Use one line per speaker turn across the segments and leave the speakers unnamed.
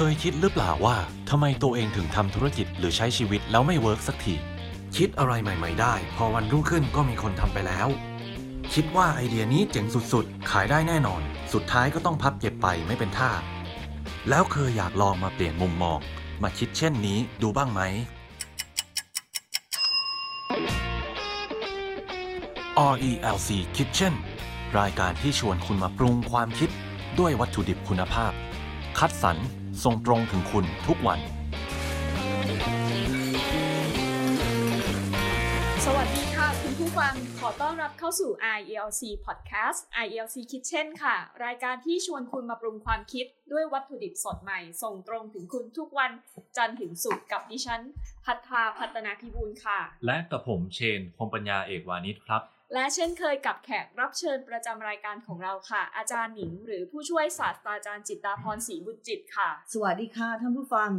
เคยคิดหรือเปล่าว่าทำไมตัวเองถึงทำธุรกิจหรือใช้ชีวิตแล้วไม่ work สักที คิดอะไรใหม่ ๆ ได้ พอวันรุ่งขึ้นก็มีคนทำไปแล้ว คิดว่าไอเดียนี้เจ๋งสุดๆ ขายได้แน่นอน สุดท้ายก็ต้องพับเก็บไปไม่เป็นท่า แล้วเคยอยากลองมาเปลี่ยนมุมมอง มาคิดเช่นนี้ดูบ้างไหม RELC Kitchen รายการที่ชวนคุณมาปรุงความคิดด้วยวัตถุดิบคุณภาพ คัดสรร ส่งตรงถึงคุณทุกวัน
สวัสดีค่ะ คุณผู้ฟังขอต้อนรับเข้าสู่ IELC Podcast IELC Kitchen ค่ะ รายการที่ชวนคุณมาปรุงความคิดด้วยวัตถุดิบสดใหม่ ส่งตรงถึงคุณทุกวันจันทร์ถึงศุกร์กับดิฉัน พัฒนาพัฒนาพิบูลค่ะ
และกับผมเชนคมปัญญาเอกวานิชครับ
และเช่นเคยกับแขกรับเชิญประจำรายการของเราค่ะ อาจารย์หนิง หรือผู้ช่วยศาสตราจารย์จิตตาพรศรีบุญจิตค่ะ
สวัสดีค่ะท่านผู้ฟัง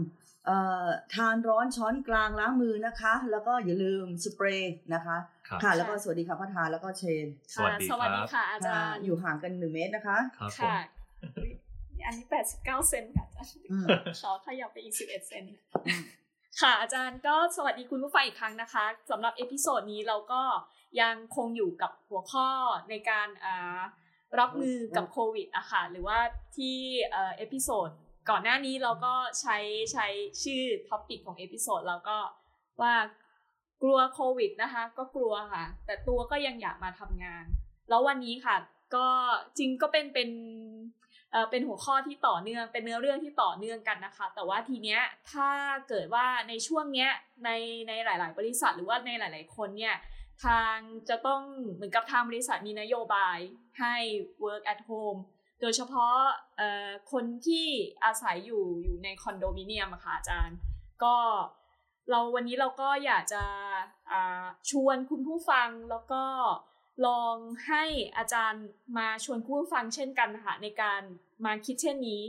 เอ่อทานร้อนช้อนกลางล้างมือนะคะ แล้วก็อย่าลืมสเปรย์นะคะ
ครับ
ค่ะ แล้วก็สวัสดีค่ะพัฒนาแล้วก็เชน
สวัสดี
สวัสดี
ครับ
ค่ะอาจาร
ค่ะ
ย์
อยู่ห่างกันหนึ่งเมตรนะคะ
ครับผม
ค่ะอันนี้89เซนค่ะอาจารย์
อืม
ขอขยับไปอีก11เซน ค่ะอาจารย์ก็สวัสดีคุณผู้ฟังอีกครั้งนะคะสำหรับ episode นี้เราก็ยังคงอยู่กับหัวข้อในการรับมือกับโควิดอะค่ะหรือว่าที่เอ่อ episode ก่อนหน้านี้เราก็ใช้ใช้ชื่อ topic ของ episode เราก็ว่ากลัวโควิดนะคะ ก็กลัวค่ะ แต่ตัวก็ยังอยากมาทำงาน แล้ววันนี้ค่ะ ก็จริงก็เป็นเป็น เป็นหัวข้อที่ต่อเนื่อง เป็นเนื้อเรื่องที่ต่อเนื่องกันนะคะ แต่ว่าทีเนี้ยถ้าเกิดว่าในช่วงเนี้ยในในหลาย ๆ บริษัทหรือว่าในหลาย ๆ คนเนี่ยทางจะต้องเหมือนกับทางบริษัทมีนโยบายให้ work at home โดยเฉพาะคนที่อาศัยอยู่อยู่ในคอนโดมิเนียมค่ะอาจารย์ ก็เราวันนี้เราก็อยากจะชวนคุณผู้ฟังแล้วก็ ลองให้อาจารย์มาชวนคุณผู้ฟังเช่นกันนะคะในการมาคิดเช่นนี้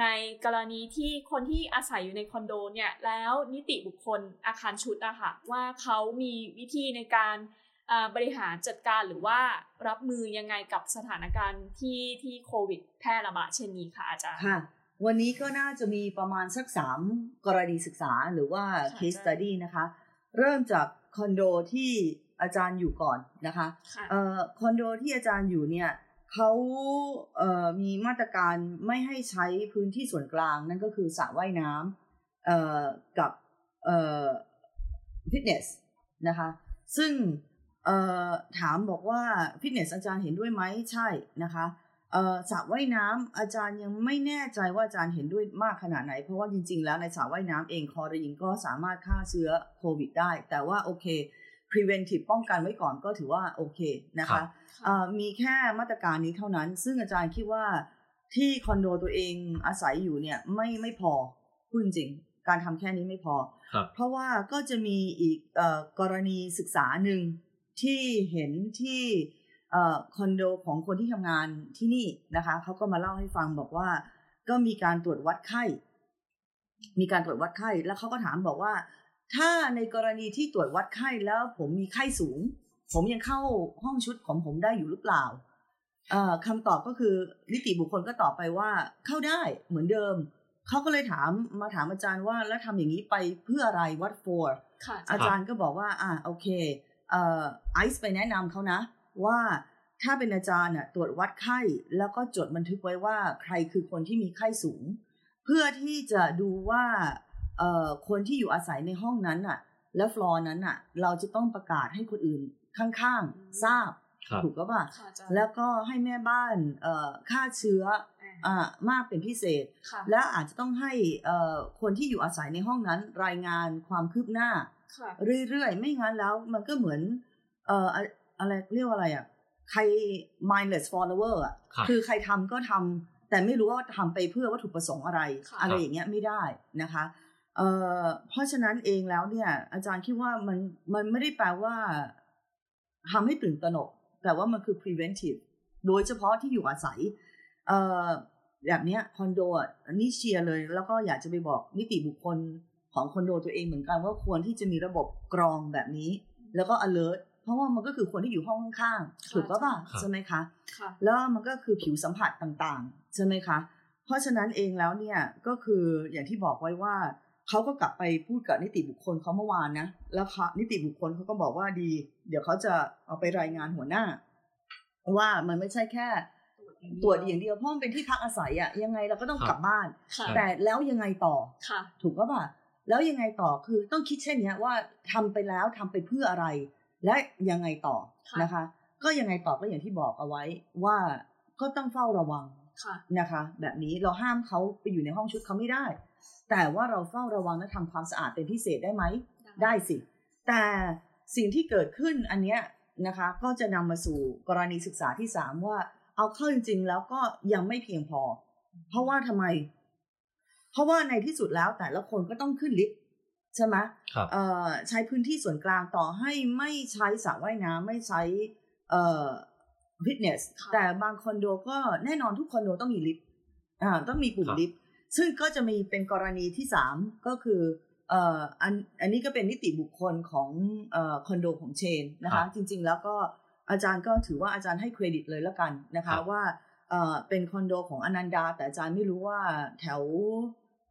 ในกรณีที่คนที่อาศัยอยู่ในคอนโดเนี่ยแล้วนิติบุคคลอาคารชุดอะค่ะว่าเขามีวิธีในการอ่าบริหารจัดการหรือว่ารับมือยังไงกับสถานการณ์ที่ที่โควิดแพร่ระบาดเช่นนี้ค่ะอาจารย์
ค่ะ วันนี้ก็น่าจะมีประมาณสักสามกรณีศึกษาหรือว่า
ค่ะ
case study นะคะ เริ่มจากคอนโดที่ อาจารย์อยู่ก่อนนะคะ
ค่ะ
เอ่อคอนโดที่อาจารย์อยู่เนี่ยเขาเอ่อมีมาตรการไม่ให้ใช้พื้นที่ส่วนกลางนั่นก็คือสระว่ายน้ำเอ่อกับเอ่อฟิตเนสนะคะซึ่งเอ่อถามบอกว่าฟิตเนสอาจารย์เห็นด้วยไหมใช่นะคะเอ่อสระว่ายน้ำอาจารย์ยังไม่แน่ใจว่าอาจารย์เห็นด้วยมากขนาดไหน เพราะว่าจริง ๆ แล้วในสระว่ายน้ำเองคลอรีนก็สามารถฆ่าเชื้อโควิดได้ แต่ว่าโอเค preventive ป้องกันไว้ก่อนก็ถือว่าโอเคนะ
ครั
คะ
บ
เอ่อมีแค่มาตรการนี้เท่านั้น ซึ่งอาจารย์คิดว่าที่คอนโดตัวเองอาศัยอยู่เนี่ยไม่ไม่พอพูดจริงๆการทำแค่นี้ไม่พอ
ครับ
เพราะว่าก็จะมีอีกเอ่อกรณีศึกษาหนึ่งที่เห็นที่เอ่อคอนโดของคนที่ทำงานที่นี่นะคะเขาก็มาเล่าให้ฟังบอกว่า ก็มีการตรวจวัดไข้ มีการตรวจวัดไข้ แล้วเขาก็ถามบอกว่า ถ้าในกรณีที่ตรวจวัดไข้แล้วผมมีไข้สูง ผมยังเข้าห้องชุดของผมได้อยู่หรือเปล่าเอ่อคำตอบก็คือนิติบุคคลก็ตอบไปว่าเข้าได้เหมือนเดิมเขาก็เลยถามมาถามอาจารย์ว่าแล้วทำอย่างนี้ไปเพื่ออะไร what for
ค่ะ
อาจารย์ก็บอกว่า อ่าโอเคเอ่อไอซ์ไปแนะนำเขานะ ว่าถ้าเป็นอาจารย์น่ะตรวจวัดไข้ แล้วก็จดบันทึกไว้ว่าใครคือคนที่มีไข้สูง เพื่อที่จะดูว่า เอ่อคนที่อยู่อาศัยในห้องนั้นน่ะ และฟลอร์นั้นน่ะ เราจะต้องประกาศให้คนอื่นข้างๆทราบ
ครับ
ถูกก็ป่ะ
ค่ะอาจารย์
แล้วก็ให้แม่บ้านเอ่อฆ่าเชื้ออ่ามากเป็นพิเศษ
ค่ะ
และอาจจะต้องให้เอ่อคนที่อยู่อาศัยในห้องนั้นรายงานความคืบหน้า
ค่ะ
เรื่อยๆ ไม่งั้นแล้วมันก็เหมือนเอ่ออะอะไรเรียกว่าอะไรอะใคร mindless follower อะ
ครับ
คือใครทำก็ทำแต่ไม่รู้ว่าทำไปเพื่อวัตถุประสงค์อะไร
ค่ะ
อะไรอย่างเงี้ยไม่ได้นะคะ เอ่อเพราะฉะนั้นเองแล้วเนี่ย อาจารย์คิดว่ามันมันไม่ได้แปลว่าทำให้ตื่นตระหนก แต่ว่ามันคือ preventive โดยเฉพาะที่อยู่อาศัยเอ่อแบบเนี้ยคอนโดอะนี่เชียร์เลย แล้วก็อยากจะไปบอกนิติบุคคลของคอนโดตัวเองเหมือนกันว่าควรที่จะมีระบบกรองแบบนี้ แล้วก็ alert เพราะว่ามันก็คือคนที่อยู่ห้องข้างๆถูกปะป่ะ
ครับ
ใช่ไหมคะ
ค่ะ
แล้วมันก็คือผิวสัมผัสต่างๆ ใช่ไหมคะ เพราะฉะนั้นเองแล้วเนี่ยก็คืออย่างที่บอกไว้ว่า เขาก็กลับไปพูดกับนิติบุคคลเขาเมื่อวานนะ แล้วเขานิติบุคคลเขาก็บอกว่าดี เดี๋ยวเขาจะเอาไปรายงานหัวหน้า ว่ามันไม่ใช่แค่ตรวจอย่างเดียวเพราะมันเป็นที่พักอาศัยอะยังไงเราก็ต้อง
ครับ
กลับบ้าน
ค่ะ
แต่แล้วยังไงต่อ
ค่ะ
ถูกก็ป่ะแล้วยังไงต่อคือต้องคิดเช่นเนี้ยว่าทำไปแล้วทำไปเพื่ออะไร และยังไงต่อ
ค่ะ
นะคะ ก็ยังไงต่อก็อย่างที่บอกเอาไว้ว่าก็ต้องเฝ้าระวัง
ค่ะ
นะคะ แบบนี้เราห้ามเขาไปอยู่ในห้องชุดเขาไม่ได้ แต่ว่าเราเฝ้าระวังและทำความสะอาดเป็นพิเศษได้ไหมได้สิ แต่สิ่งที่เกิดขึ้นอันเนี้ยนะคะ ก็จะนำมาสู่กรณีศึกษาที่สามว่า เอาเข้าจริง ๆ แล้วก็ยังไม่เพียงพอ เพราะว่าทำไม เพราะว่าในที่สุดแล้วแต่ละคนก็ต้องขึ้นลิฟต์ใช่ไหม
ครับ
เอ่อใช้พื้นที่ส่วนกลางต่อให้ไม่ใช้สระว่ายน้ำไม่ใช้เอ่อ ฟิตเนส
ค่ะ
แต่บางคอนโดก็แน่นอนทุกคอนโดต้องมีลิฟต์อ่าต้องมีปุ่ม
ครับ
ลิฟต์ซึ่งก็จะมีเป็นกรณีที่สามก็คือเอ่ออันอันนี้ก็เป็นนิติบุคคลของเอ่อคอนโดของเชนนะคะจริง ๆ แล้วก็อาจารย์ก็ถือว่าอาจารย์ให้เครดิตเลยแล้วกันนะคะว่าเอ่อเป็นคอนโดของอนันดา แต่อาจารย์ไม่รู้ว่าแถว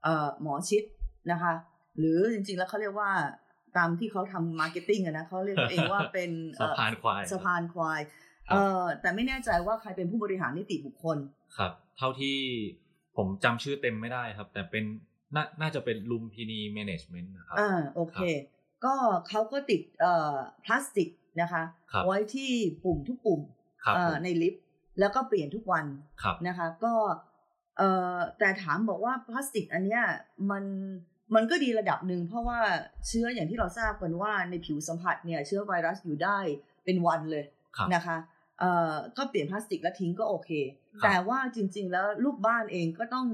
เอ่อหมอชิตนะคะหรือจริง ๆ แล้วเขาเรียกว่าตามที่เขาทำ marketing อะนะเขาเรียกตัวเองว่าเป็นเอ่
สะ
อ
พานควาย
สะพานควาย
ครับ
เออแต่ไม่แน่ใจว่าใครเป็นผู้บริหารนิติบุคคล
ครับ เท่าที่ผมจำชื่อเต็มไม่ได้ครับ แต่เป็นน่าน่าจะเป็นลุมพินี Management นะครับ
อ่าโอเค ก็เขาก็ติดเอ่อพลาสติกนะคะ
ครับ
ไว้ที่ปุ่มทุกปุ่ม
ครับ
เอ่
ผ
อ
ม
ในลิฟต์แล้วก็เปลี่ยนทุกวัน
ครับ
นะคะ ก็เอ่อแต่ถามบอกว่าพลาสติกอันเนี้ยมันมันก็ดีระดับหนึ่งเพราะว่าเชื้ออย่างที่เราทราบกันว่าในผิวสัมผัสเนี่ยเชื้อไวรัสอยู่ได้เป็นวันเลย
ครับ
นะคะ เอ่อก็เปลี่ยนพลาสติกแล้วทิ้งก็โอเค
ครับ
แต่ว่าจริง ๆ แล้วลูกบ้านเองก็ต้อง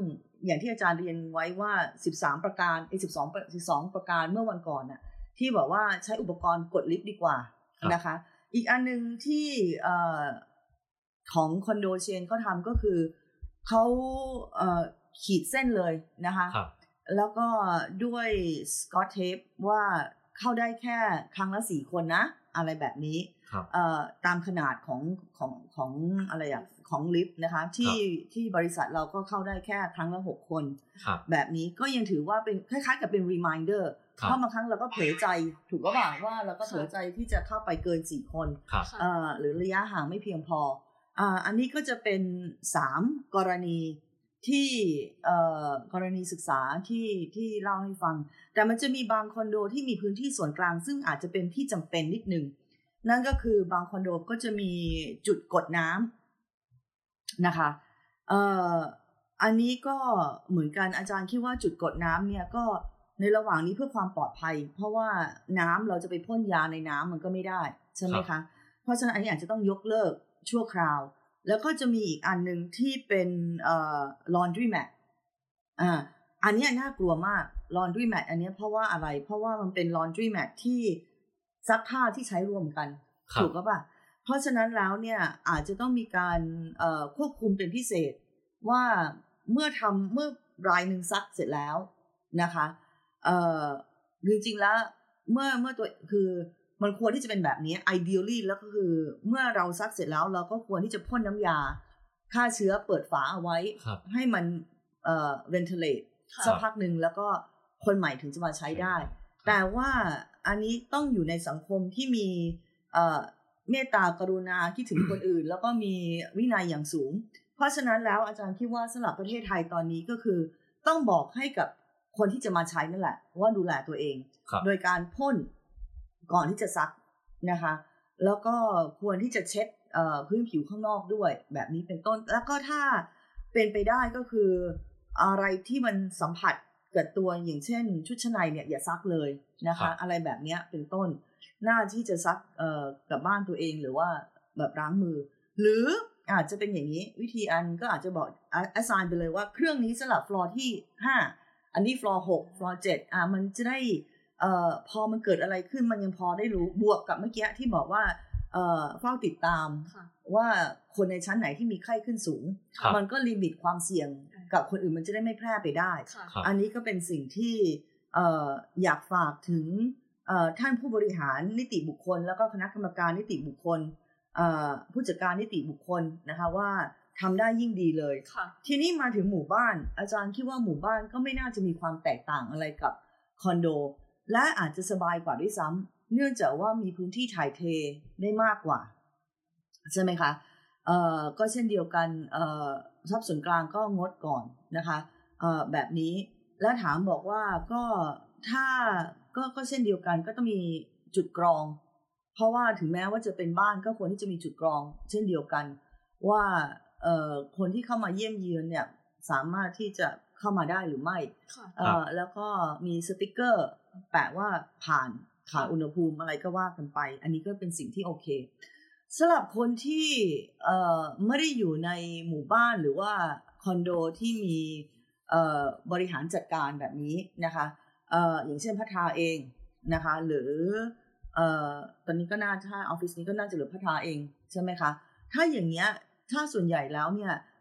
อย่างที่อาจารย์เรียนไว้ว่า 13 ประการไอ้12ประ12 ประการเมื่อวันก่อนน่ะที่บอกว่าใช้อุปกรณ์กดลิฟต์ดีกว่านะคะ อีกอันหนึ่งที่เอ่อของคอนโดเชนเขาทำก็คือเขาเอ่อขีดเส้นเลยนะคะ
ครับ
แล้วก็ด้วยสกอตเทปว่าเข้าได้แค่ครั้งละสี่คนนะ อะไรแบบนี้
ครับ
เอ่อตามขนาดของของของอะไรอะของลิฟต์นะคะที่ที่บริษัทเราก็เข้าได้แค่ครั้งละหกคน
ครับ
แบบนี้ก็ยังถือว่าเป็นคล้ายๆกับเป็น reminder
ครับ
เพราะบางครั้งเราก็เผลอใจถูกก็บ่าว่าเราก็เผลอใจที่จะเข้าไปเกินสี่คน
ครับ
ค่ะ
เอ่อหรือระยะห่างไม่เพียงพออ่าอันนี้ก็จะเป็นสามกรณี ที่เอ่อกรณีศึกษาที่ที่เล่าให้ฟัง แต่มันจะมีบางคอนโดที่มีพื้นที่ส่วนกลาง ซึ่งอาจจะเป็นที่จำเป็นนิดนึง นั่นก็คือบางคอนโดก็จะมีจุดกดน้ำนะคะเอ่ออันนี้ก็เหมือนกันอาจารย์คิดว่าจุดกดน้ำเนี่ยก็ในระหว่างนี้เพื่อความปลอดภัย เพราะว่าน้ำเราจะไปพ่นยาในน้ำมันก็ไม่ได้ใช่ไหม
ครั
คะ
บ
เพราะฉะนั้นอันนี้อาจจะต้องยกเลิกชั่วคราว แล้วก็จะมีอีกอันหนึ่งที่เป็นเอ่อ laundry mat อ่าอันเนี้ยน่ากลัวมาก laundry mat อันเนี้ยเพราะว่าอะไร เพราะว่ามันเป็น laundry mat ที่ซักผ้าที่ใช้รวมกัน
ครับ
ถูกก็ปะเพราะฉะนั้นแล้วเนี่ยอาจจะต้องมีการเอ่อควบคุมเป็นพิเศษ ว่าเมื่อทำเมื่อรายหนึ่งซักเสร็จแล้วนะคะเอ่อจริงๆแล้วเมื่อเมื่อตัวคือ มันควรที่จะเป็นแบบนี้ ideally แล้วก็คือเมื่อเราซักเสร็จแล้วเราก็ควรที่จะพ่นน้ำยาฆ่าเชื้อเปิดฝาเอาไว้
ครับ
ให้มันเอ่อ ventilate
ค่ะ
สักพักหนึ่งแล้วก็คนใหม่ถึงจะมาใช้ได้ แต่ว่าอันนี้ต้องอยู่ในสังคมที่มีเอ่อเมตตากรุณาคิดถึงคนอื่น แล้วก็มีวินัยอย่างสูง เพราะฉะนั้นแล้วอาจารย์คิดว่าสำหรับประเทศไทยตอนนี้ก็คือ ต้องบอกให้กับคนที่จะมาใช้นั่นแหละ ว่าดูแลตัวเอง
ครับ
โดยการพ่น ก่อนที่จะซักนะคะ แล้วก็ควรที่จะเช็ดเอ่อพื้นผิวข้างนอกด้วยแบบนี้เป็นต้น แล้วก็ถ้าเป็นไปได้ก็คืออะไรที่มันสัมผัสเกิดตัวอย่างเช่น ชุดชั้นในเนี่ยอย่าซักเลยนะ
คะ
ครั
บ
อะไรแบบเนี้ยเป็นต้น น่าที่จะซักเอ่อกับบ้านตัวเองหรือว่าแบบล้างมือ หรืออาจจะเป็นอย่างนี้วิธีอันก็อาจจะบอก assign ไปเลยว่าเครื่องนี้สำหรับฟลอร์ที่ห้าอันนี้ฟลอร์หกฟลอร์เจ็ดอะมันจะได้ เอ่อพอมันเกิดอะไรขึ้นมันยังพอได้รู้บวกกับเมื่อกี้ที่บอกว่าเอ่อเฝ้าติดตาม
ค่ะ
ว่าคนในชั้นไหนที่มีไข้ขึ้นสูง
ครับ
มันก็ลิมิตความเสี่ยงกับคนอื่นมันจะได้ไม่แพร่ไปได้
ค่ะ
ครับ
อันนี้ก็เป็นสิ่งที่เอ่ออยากฝากถึงเอ่อท่านผู้บริหารนิติบุคคล แล้วก็คณะกรรมการนิติบุคคลเอ่อผู้จัดการนิติบุคคลนะคะว่าทำได้ยิ่งดีเลย
ค่ะ
ทีนี้มาถึงหมู่บ้าน อาจารย์คิดว่าหมู่บ้านก็ไม่น่าจะมีความแตกต่างอะไรกับคอนโด และอาจจะสบายกว่าด้วยซ้ำเนื่องจากว่ามีพื้นที่ถ่ายเทได้มากกว่า ใช่ไหมคะเอ่อก็เช่นเดียวกันเอ่อทรัพย์ส่วนกลางก็งดก่อนนะคะเอ่อแบบนี้และถามบอกว่าก็ถ้าก็ก็เช่นเดียวกันก็ต้องมีจุดกรอง เพราะว่าถึงแม้ว่าจะเป็นบ้านก็ควรที่จะมีจุดกรอง เช่นเดียวกัน ว่าเอ่อคนที่เข้ามาเยี่ยมเยือนเนี่ยสามารถที่จะ เข้ามาได้หรือไม่
ค่ะ
เอ่อแล้วก็มีสติกเกอร์ แปะว่าผ่านผ่านอุณหภูมิอะไรก็ว่ากันไป อันนี้ก็เป็นสิ่งที่โอเคสำหรับคนที่เอ่อไม่ได้อยู่ในหมู่บ้านหรือว่าคอนโดที่มีเอ่อบริหารจัดการแบบนี้นะคะเอ่ออย่างเช่นพัทราเองนะคะ หรือเอ่อตอนนี้ก็น่าถ้าออฟฟิศนี้ก็น่าจะเหลือพัทราเองใช่ไหมคะ ถ้าอย่างเงี้ยถ้าส่วนใหญ่แล้วเนี่ยเอ่อ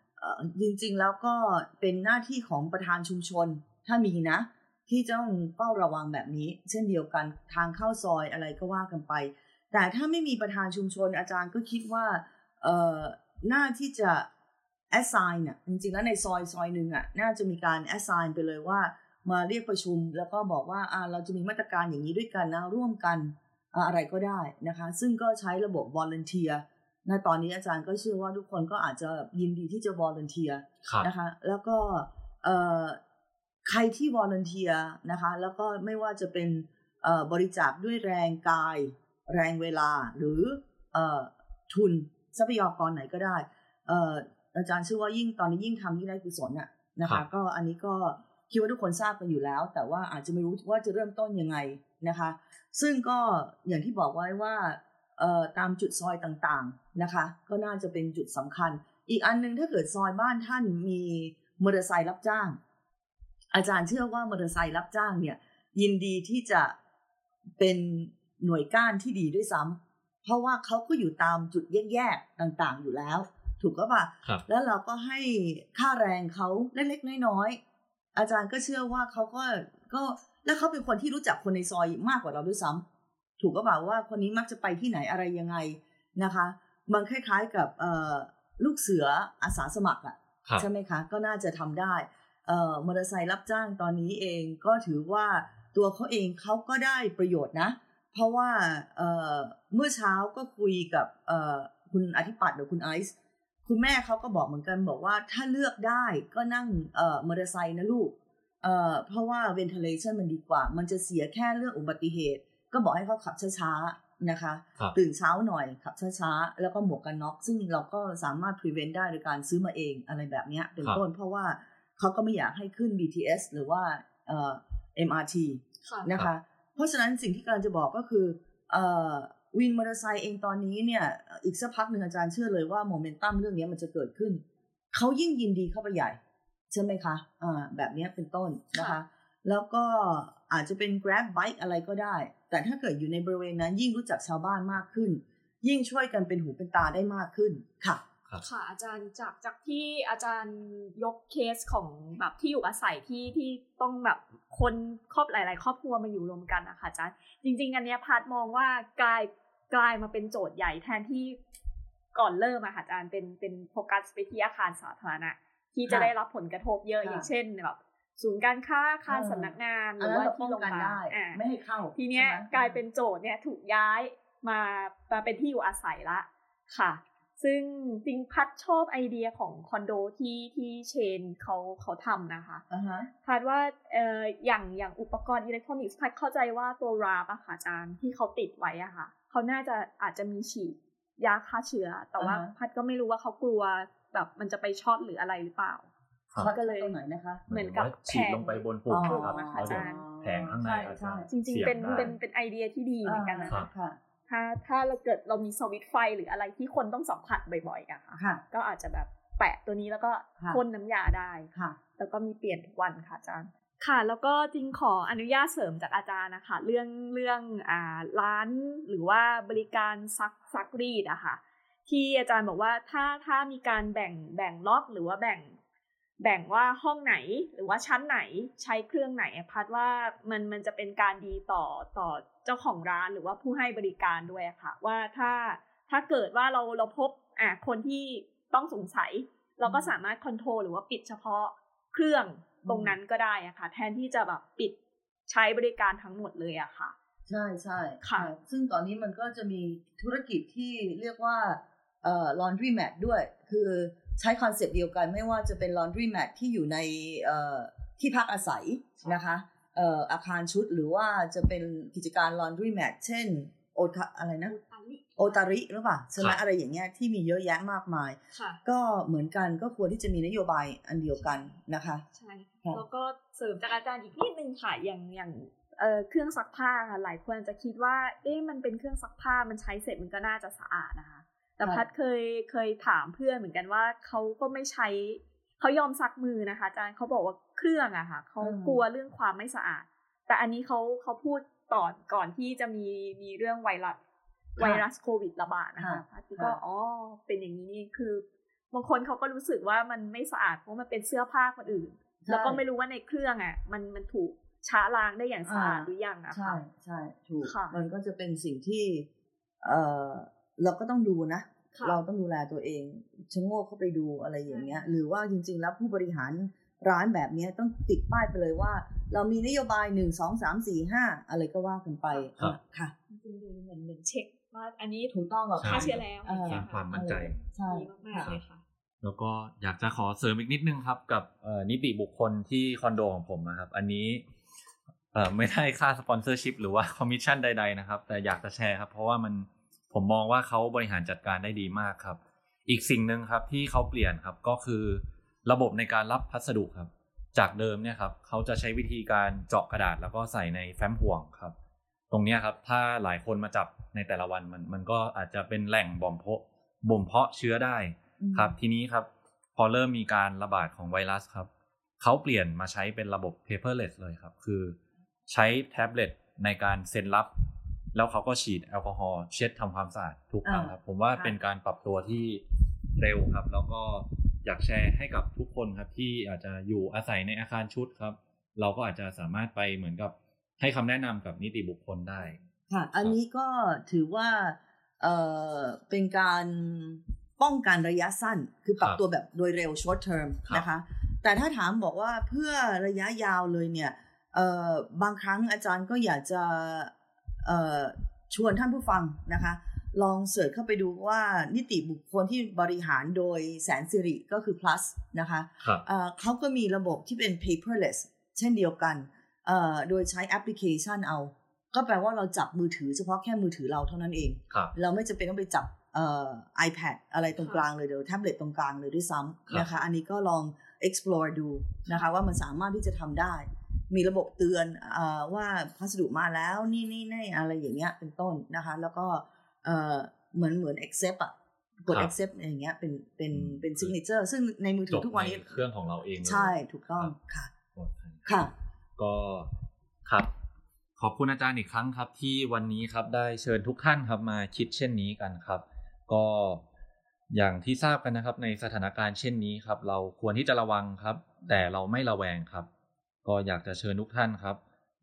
จริงๆแล้วก็เป็นหน้าที่ของประธานชุมชน ถ้ามีนะ ที่จะต้องเฝ้าระวังแบบนี้ เช่นเดียวกันทางเข้าซอยอะไรก็ว่ากันไป แต่ถ้าไม่มีประธานชุมชนอาจารย์ก็คิดว่าเอ่อน่าที่จะ assign น่ะจริงๆแล้วในซอยซอยหนึ่งอะน่าจะมีการ assign ไปเลยว่ามาเรียกประชุมแล้วก็บอกว่าเราจะมีมาตรการอย่างนี้ด้วยกันนะร่วมกันอะไรก็ได้นะคะ ซึ่งก็ใช้ระบบ volunteer ณตอนนี้อาจารย์ก็เชื่อว่าทุกคนก็อาจจะยินดีที่จะ volunteer
ครับ
นะคะ แล้วก็เอ่อใครที่วอลเนเทียนะคะ แล้วก็ไม่ว่าจะเป็นเอ่อบริจาคด้วยแรงกาย แรงเวลาหรือเอ่อทุนทรัพยากรไหนก็ได้เอ่ออาจารย์เชื่อว่ายิ่งตอนนี้ยิ่งทำยิ่งได้กุศลน่ะนะ
ครั
คะ
บ
ก็อันนี้ก็คิดว่าทุกคนทราบกันอยู่แล้ว แต่ว่าอาจจะไม่รู้ว่าจะเริ่มต้นยังไงนะคะ ซึ่งก็อย่างที่บอกไว้ว่าเอ่อ ตามจุดซอยต่างๆนะคะ ก็น่าจะเป็นจุดสำคัญ อีกอันหนึงถ้าเกิดซอยบ้านท่านมีมอเตอร์ไซค์รับจ้าง อาจารย์เชื่อว่ามอเตอร์ไซค์รับจ้างเนี่ย ยินดีที่จะเป็นหน่วยก้านที่ดีด้วยซ้ำเพราะว่าเขาก็อยู่ตามจุดแยกๆต่างๆอยู่แล้ว ถูกก็ปะ
ครับ
แล้วเราก็ให้ค่าแรงเขาเล็กๆน้อยๆอาจารย์ก็เชื่อว่าเขาก็ก็แล้วเขาเป็นคนที่รู้จักคนในซอยมากกว่าเราด้วยซ้ำ ถูกก็บอกว่าคนนี้มักจะไปที่ไหนอะไรยังไงนะคะมันคล้ายๆกับเอ่อลูกเสืออาสาสมัครอะ
ครับ
ใช่ไหมคะ ก็น่าจะทำได้เอ่อมอเตอร์ไซค์รับจ้างตอนนี้เองก็ถือว่าตัวเขาเองเขาก็ได้ประโยชน์นะ เพราะว่าเอ่อเมื่อเช้าก็คุยกับเอ่อคุณอธิปัตย์หรือคุณไอซ์คุณแม่เขาก็บอกเหมือนกันบอกว่าถ้าเลือกได้ก็นั่งเอ่อมอเตอร์ไซค์นะลูกเอ่อเพราะว่า ventilation มันดีกว่า มันจะเสียแค่เรื่องอุบัติเหตุ ก็บอกให้เขาขับช้าๆนะคะ
ครับ
ตื่นเช้าหน่อยขับช้าๆ แล้วก็หมวกกันน็อก ซึ่งเราก็สามารถ prevent ได้โดยการซื้อมาเองอะไรแบบเนี้ยเป็น
ครับ
ต้นเพราะว่าเขาก็ไม่อยากให้ขึ้น BTS หรือว่าเอ่อ MRT
ค่ะ
นะคะ เพราะฉะนั้นสิ่งที่กำลังจะบอกก็คือเอ่อวินมอเตอร์ไซค์เองตอนนี้เนี่ย อีกสักพักหนึ่งอาจารย์เชื่อเลยว่าโมเมนตัมเรื่องนี้มันจะเกิดขึ้น เขายิ่งยินดีเข้าไปใหญ่ ใช่ไหมคะอ่าแบบเนี้ยเป็นต้นนะคะ
ค่ะ
แล้วก็ อาจจะเป็น grab bike อะไรก็ได้ แต่ถ้าเกิดอยู่ในบริเวณนั้นยิ่งรู้จักชาวบ้านมากขึ้น ยิ่งช่วยกันเป็นหูเป็นตาได้มากขึ้นค่ะ
ค่ะอาจารย์จากจากที่อาจารย์ยกเคสของแบบที่อยู่อาศัยที่ที่ต้องแบบคนครอบหลาย ๆ ครอบครัวมาอยู่รวมกันนะคะอาจารย์จริง ๆ อันเนี้ยพัดมองว่ากลายกลายมาเป็นโจทย์ใหญ่แทนที่ก่อนเริ่มอะค่ะอาจารย์เป็นเป็นโฟกัสไปที่อาคารสาธารณะที่จะ
ค่ะ
ได้รับผลกระทบเยอะ
ค่ะ
อย่างเช่นแบบ ศูนย์การค้าอาคาร
เออ
สำนักงานห
อัน
รือ
นั้น
ว่า
เราป้
ที่
อง
โรงพ
กัน
ยาบา
ได้
ลอ่า
ไม่ให้เข้า
ทีเนี้ย
ใช่ไหม
กลายเป็นโจทย์เนี่ยถูกย้ายมามาเป็นที่อยู่อาศัยละค่ะ ซึ่งจริงพัดชอบไอเดียของคอนโดที่ที่เชนเขาเขาทำนะคะ
อ่าฮะ
พัดว่าเอ่ออย่างอย่างอุปกรณ์อิเล็กทรอนิกส์พัดเข้าใจว่าตัวราบอะค่ะอาจารย์ที่เขาติดไว้อะค่ะเขาน่าจะอาจจะมีฉีดยาฆ่าเชื้อแต่ว่า
อ่าฮะ
พัดก็ไม่รู้ว่าเขากลัวแบบมันจะไปช็อตหรืออะไรหรือเปล่า
ครับ
เขาก็เลย
ตรงไหนนะคะ
เหมือนกับ
หายถึงว่าฉีดลงไปบนปุ่ม
แผง
ครับ
นะคะ
แล้วเดี๋ยว
อาจารย์
แผงข้างในอาจจะ
ใช่
จริง
สี่
ๆ
ย
เป็น
ได้
เป็นเป็นไอเดียที่ดีเหมือนกันนะ
ครั
คะ
บ
ค่ะ
ถ้าถ้าเราเกิดเรามีสวิตช์ไฟหรืออะไรที่คนต้องสัมผัสบ่อยๆอะค่ะ
ค่ะ
ก็อาจจะแบบแปะตัวนี้แล้วก็
ค่ะ
พ่นน้ำยาได้
ค่ะ
แล้วก็มีเปลี่ยนทุกวันค่ะอาจารย์ ค่ะ แล้วก็จริงขออนุญาตเสริมจากอาจารย์นะคะ เรื่องเรื่องอ่าร้านหรือว่าบริการซักซักรีดอะค่ะ ที่อาจารย์บอกว่าถ้าถ้ามีการแบ่งแบ่งล็อกหรือว่าแบ่ง แบ่งว่าห้องไหนหรือว่าชั้นไหนใช้เครื่องไหนอะพัดว่ามันมันจะเป็นการดีต่อต่อเจ้าของร้านหรือว่าผู้ให้บริการด้วยอะค่ะ ว่าถ้าถ้าเกิดว่าเราเราพบอะคนที่ต้องสงสัย เราก็สามารถ control หรือว่าปิดเฉพาะเครื่องตรงนั้นก็ได้อะค่ะ แทนที่จะแบบปิดใช้บริการทั้งหมดเลยอะค่ะ
ใช่ใช่
ค่ะ
ซึ่งตอนนี้มันก็จะมีธุรกิจที่เรียกว่าเอ่อ laundry mat ด้วย คือ ใช้ concept เดียวกันไม่ว่าจะเป็น laundry mat ที่อยู่ในเอ่อที่พักอาศัยนะคะเอ่ออาคารชุดหรือว่าจะเป็นกิจการ laundry mat เช่นโอทะอะไรนะโอตาริหรือเปล่าใช่ไหม
ครับ
อะไรอย่างเงี้ยที่มีเยอะแยะมากมาย
ค่ะ
ก็เหมือนกันก็ควรที่จะมีนโยบายอันเดียวกันนะคะ
ใช่
ค่ะ
แล้วก็เสริมจากอาจารย์อีกนิดนึงค่ะอย่างอย่างเอ่อเครื่องซักผ้าค่ะหลายคนอาจจะคิดว่าเอ๊ะมันเป็นเครื่องซักผ้ามันใช้เสร็จมันก็น่าจะสะอาดนะคะ แต่พัดเคยเคยถามเพื่อนเหมือนกันว่าเขาก็ไม่ใช้เขายอมซักมือนะคะอาจารย์เขาบอกว่าเครื่องอะค่ะเขากลัวเรื่องความไม่สะอาด แต่อันนี้เขาเขาพูดก่อนก่อนที่จะมีมีเรื่องไวรัสไวรัสโควิดระบาดนะคะพัดก็อ๋อเป็นอย่างนี้นี่คือบางคนเขาก็รู้สึกว่ามันไม่สะอาดเพราะมันเป็นเสื้อผ้าคนอื่น แล้วก็ไม่รู้ว่าในเครื่องอะ มันมันถูกช้าล้างได้อย่างสะอาดหรือยังอะ
ใช่
ค่ะ
ใช่ถูก
ค่ะ
มันก็จะเป็นสิ่งที่ เอ่อ เราก็ต้องดูนะ
ค่ะ
เราต้องดูแลตัวเองชะโงกเข้าไปดูอะไรอย่างเงี้ย หรือว่าจริง ๆ แล้วผู้บริหารร้านแบบเนี้ยต้องติดป้ายไปเลยว่า เรามีนโยบายหนึ่งสองสามสี่ห้าอะไรก็ว่ากันไป
ครับ
ค่ะ
จริงๆดูเหมือนเหมือนเช็กว่าอันนี้
ถูกต้องหรอ
ใช่
ฆ่าเชื้อแล้ว
เออ
อย่าง
ส
เงี้
ร้ายง
ค่ะ
ความมั่นใจ
ใช่
ดีมากๆเลยค่ะ
แล้วก็อยากจะขอเสริมอีกนิดนึงครับ กับเอ่อนิติบุคคลที่คอนโดของผมนะครับ อันนี้เอ่อไม่ได้ค่า sponsorship หรือว่าคอมมิชชั่นใด ๆ นะครับ แต่อยากจะแชร์ครับ เพราะว่ามัน ผมมองว่าเขาบริหารจัดการได้ดีมากครับ อีกสิ่งหนึ่งครับที่เขาเปลี่ยนครับก็คือ ระบบในการรับพัสดุครับ จากเดิมเนี่ยครับเขาจะใช้วิธีการเจาะกระดาษแล้วก็ใส่ในแฟ้มห่วงครับ ตรงเนี้ยครับถ้าหลายคนมาจับในแต่ละวันมันมันก็อาจจะเป็นแหล่งบ่มเพาะบ่มเพาะเชื้อได้
อืม
ครับ ทีนี้ครับพอเริ่มมีการระบาดของไวรัสครับเขาเปลี่ยนมาใช้เป็นระบบ paperless เลยครับ คือ ใช้แท็บเล็ตในการเซ็นรับ แล้วเขาก็ฉีดแอลกอฮอล์เช็ดทำความสะอาดทุกครั้งครับ ผมว่า
ค่ะ
เป็นการปรับตัวที่เร็วครับ แล้วก็อยากแชร์ให้กับทุกคนครับ ที่อาจจะอยู่อาศัยในอาคารชุดครับ เราก็อาจจะสามารถไปเหมือนกับให้คำแนะนำกับนิติบุคคลได้
ค่ะ อันนี้ก็ถือว่าเอ่อเป็นการป้องกันระยะสั้น คือปรับ
ครับ
ตัวแบบโดยเร็ว short term
ครับ
นะคะ แต่ถ้าถามบอกว่าเพื่อระยะยาวเลยเนี่ยเอ่อบางครั้งอาจารย์ก็อยากจะเอ่อ ชวนท่านผู้ฟังนะคะ ลอง search เข้าไปดูว่านิติบุคคลที่บริหารโดยแสนสิริก็คือ plus นะคะ
ครับ
เอ่อเขาก็มีระบบที่เป็น paperless เช่นเดียวกันเอ่อโดยใช้แอปพลิเคชันเอา ก็แปลว่าเราจับมือถือเฉพาะแค่มือถือเราเท่านั้นเอง
ครับ
เราไม่จำเป็นต้องไปจับเอ่อ iPad อะไรตรงกลางเลยเดี๋ยวแท็บเล็ตตรงกลางเลยด้วยซ้
ครับำ
นะคะ อันนี้ก็ลอง explore ดูนะคะว่ามันสามารถที่จะทำได้ มีระบบเตือนเออว่าพัสดุมาแล้วนี่นี่นี่อะไรอย่างเงี้ยเป็นต้นนะคะ แล้วก็เอ่อเหมือนเหมือน accept อะกด
ครับ
accept อย่างเงี้ยเป็นเป็น
อืม
เป็น signature ซึ่งในมือถื
จ
อบทุกวันนี้
ในเครื่องของเราเองเลย
ใช่ถูกต้อง
ครับ
ค่ะ
ปลอดภัย
ค่ะ
ก็ครับขอบคุณอาจารย์อีกครั้งครับ ที่วันนี้ครับได้เชิญทุกท่านครับมาคิดเช่นนี้กันครับ ก็อย่างที่ทราบกันนะครับ ในสถานการณ์เช่นนี้ครับ เราควรที่จะระวังครับ แต่เราไม่ระแวงครับ ก็อยากจะเชิญทุกท่านครับ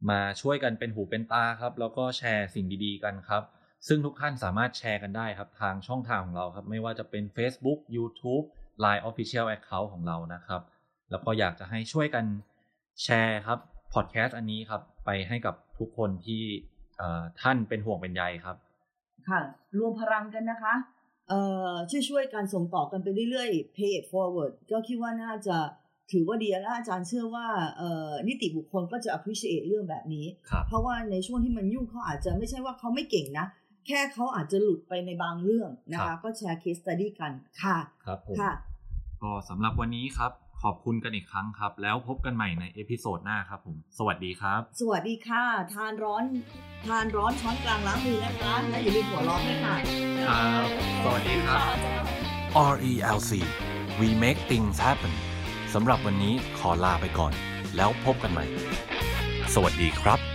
มาช่วยกันเป็นหูเป็นตาครับ แล้วก็แชร์สิ่งดีๆกันครับ ซึ่งทุกท่านสามารถแชร์กันได้ครับ ทางช่องทางของเราครับ ไม่ว่าจะเป็น Facebook YouTube Line Official Account ของเรานะครับ แล้วก็อยากจะให้ช่วยกันแชร์ครับพอดแคสต์อันนี้ครับ ไปให้กับทุกคนที่ท่านเป็นห่วงเป็นใยครับ
ค่ะ รวมพลังกันนะคะช่วยช่วยๆกันส่งต่อกันไปเรื่อยๆ pay it forward ก็คิดว่าน่าจะ ถือว่าดีและอาจารย์เชื่อว่าเอ่อนิติบุคคลก็จะ appreciate เรื่องแบบนี้
ครับ
เพราะว่าในช่วงที่มันยุ่งเขาอาจจะไม่ใช่ว่าเขาไม่เก่งนะ แค่เขาอาจจะหลุดไปในบางเรื่องนะ
คะ
ครั
บ
ก็แชร์ case study กันค่ะ
ครับผม
ค่ะ
ก็สำหรับวันนี้ครับขอบคุณกันอีกครั้งครับ แล้วพบกันใหม่ใน episode หน้าครับผม สวัสดีครับ
สวัสดีค่ะ ทานร้อน ทานร้อนช้อนกลางล้างมือนะคะและอย่าลืมหัวเร้อนด้วยค่ะ
ครับ สวัสดีครับ
RELC We Make Things Happen สำหรับวันนี้ขอลาไปก่อน แล้วพบกันใหม่ สวัสดีครับ